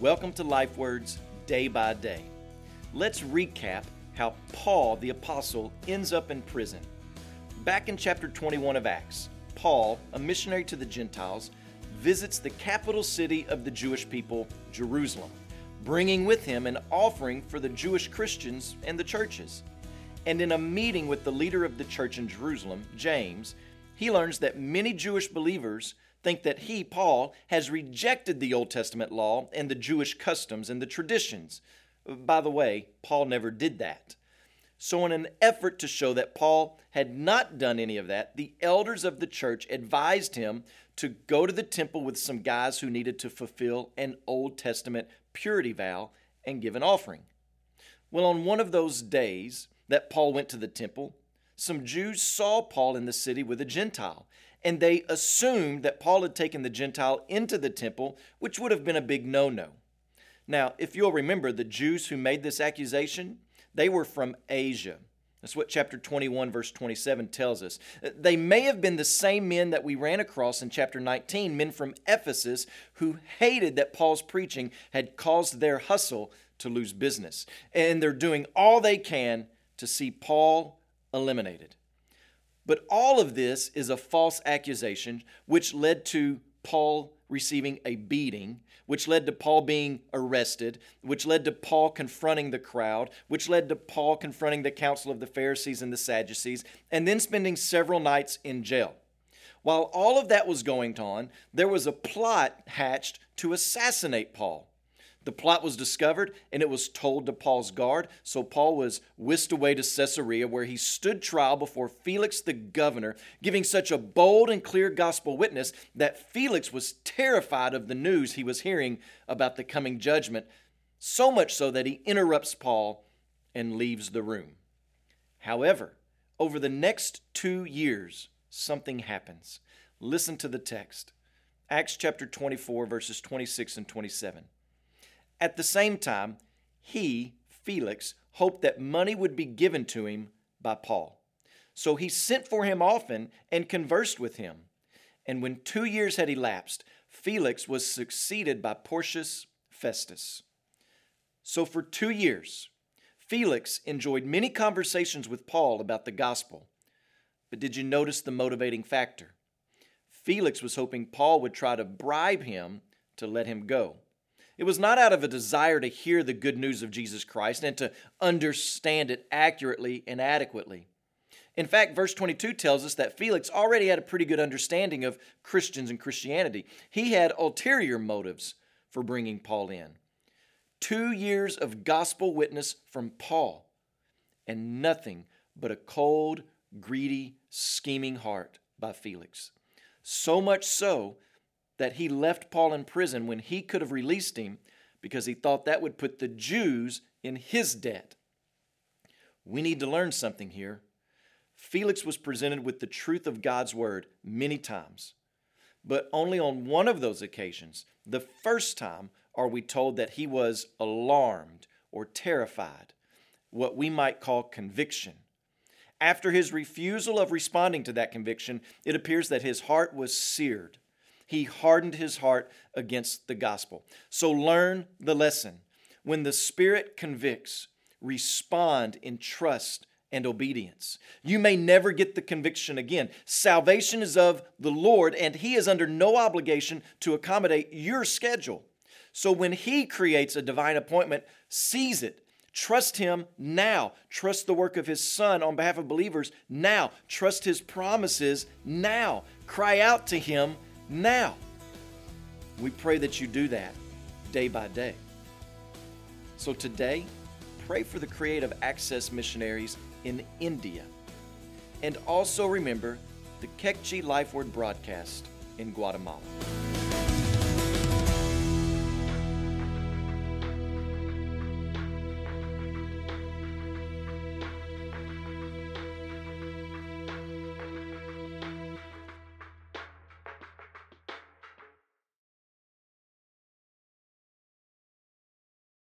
Welcome to Life Words Day by Day. Let's recap how Paul the Apostle ends up in prison. Back in chapter 21 of Acts, Paul, a missionary to the Gentiles, visits the capital city of the Jewish people, Jerusalem, bringing with him an offering for the Jewish Christians and the churches. And in a meeting with the leader of the church in Jerusalem, James, he learns that many Jewish believers think that he, Paul, has rejected the Old Testament law and the Jewish customs and the traditions. By the way, Paul never did that. So, in an effort to show that Paul had not done any of that, the elders of the church advised him to go to the temple with some guys who needed to fulfill an Old Testament purity vow and give an offering. Well, on one of those days that Paul went to the temple, some Jews saw Paul in the city with a Gentile, and they assumed that Paul had taken the Gentile into the temple, which would have been a big no no. Now, if you'll remember, the Jews who made this accusation, they were from Asia. That's what chapter 21, verse 27 tells us. They may have been the same men that we ran across in chapter 19, men from Ephesus who hated that Paul's preaching had caused their hustle to lose business. And they're doing all they can to see Paul eliminated. But all of this is a false accusation, which led to Paul receiving a beating, which led to Paul being arrested, which led to Paul confronting the crowd, which led to Paul confronting the council of the Pharisees and the Sadducees, and then spending several nights in jail. While all of that was going on, there was a plot hatched to assassinate Paul. The plot was discovered and it was told to Paul's guard. So Paul was whisked away to Caesarea, where he stood trial before Felix the governor, giving such a bold and clear gospel witness that Felix was terrified of the news he was hearing about the coming judgment, so much so that he interrupts Paul and leaves the room. However, over the next two years, something happens. Listen to the text Acts chapter 24, verses 26 and 27. At the same time, he, Felix, hoped that money would be given to him by Paul. So he sent for him often and conversed with him. And when two years had elapsed, Felix was succeeded by Porcius Festus. So for two years, Felix enjoyed many conversations with Paul about the gospel. But did you notice the motivating factor? Felix was hoping Paul would try to bribe him to let him go. It was not out of a desire to hear the good news of Jesus Christ and to understand it accurately and adequately. In fact, verse 22 tells us that Felix already had a pretty good understanding of Christians and Christianity. He had ulterior motives for bringing Paul in. Two years of gospel witness from Paul, and nothing but a cold, greedy, scheming heart by Felix. So much so that he left Paul in prison when he could have released him because he thought that would put the Jews in his debt. We need to learn something here. Felix was presented with the truth of God's word many times, but only on one of those occasions, the first time, are we told that he was alarmed or terrified, what we might call conviction. After his refusal of responding to that conviction, it appears that his heart was seared he hardened his heart against the gospel. So learn the lesson. When the Spirit convicts, respond in trust and obedience. You may never get the conviction again. Salvation is of the Lord, and He is under no obligation to accommodate your schedule. So when He creates a divine appointment, seize it. Trust Him now. Trust the work of His Son on behalf of believers now. Trust His promises now. Cry out to Him now. We pray that you do that day by day. So today, pray for the creative access missionaries in India. And also remember the Kekchi Life Word broadcast in Guatemala.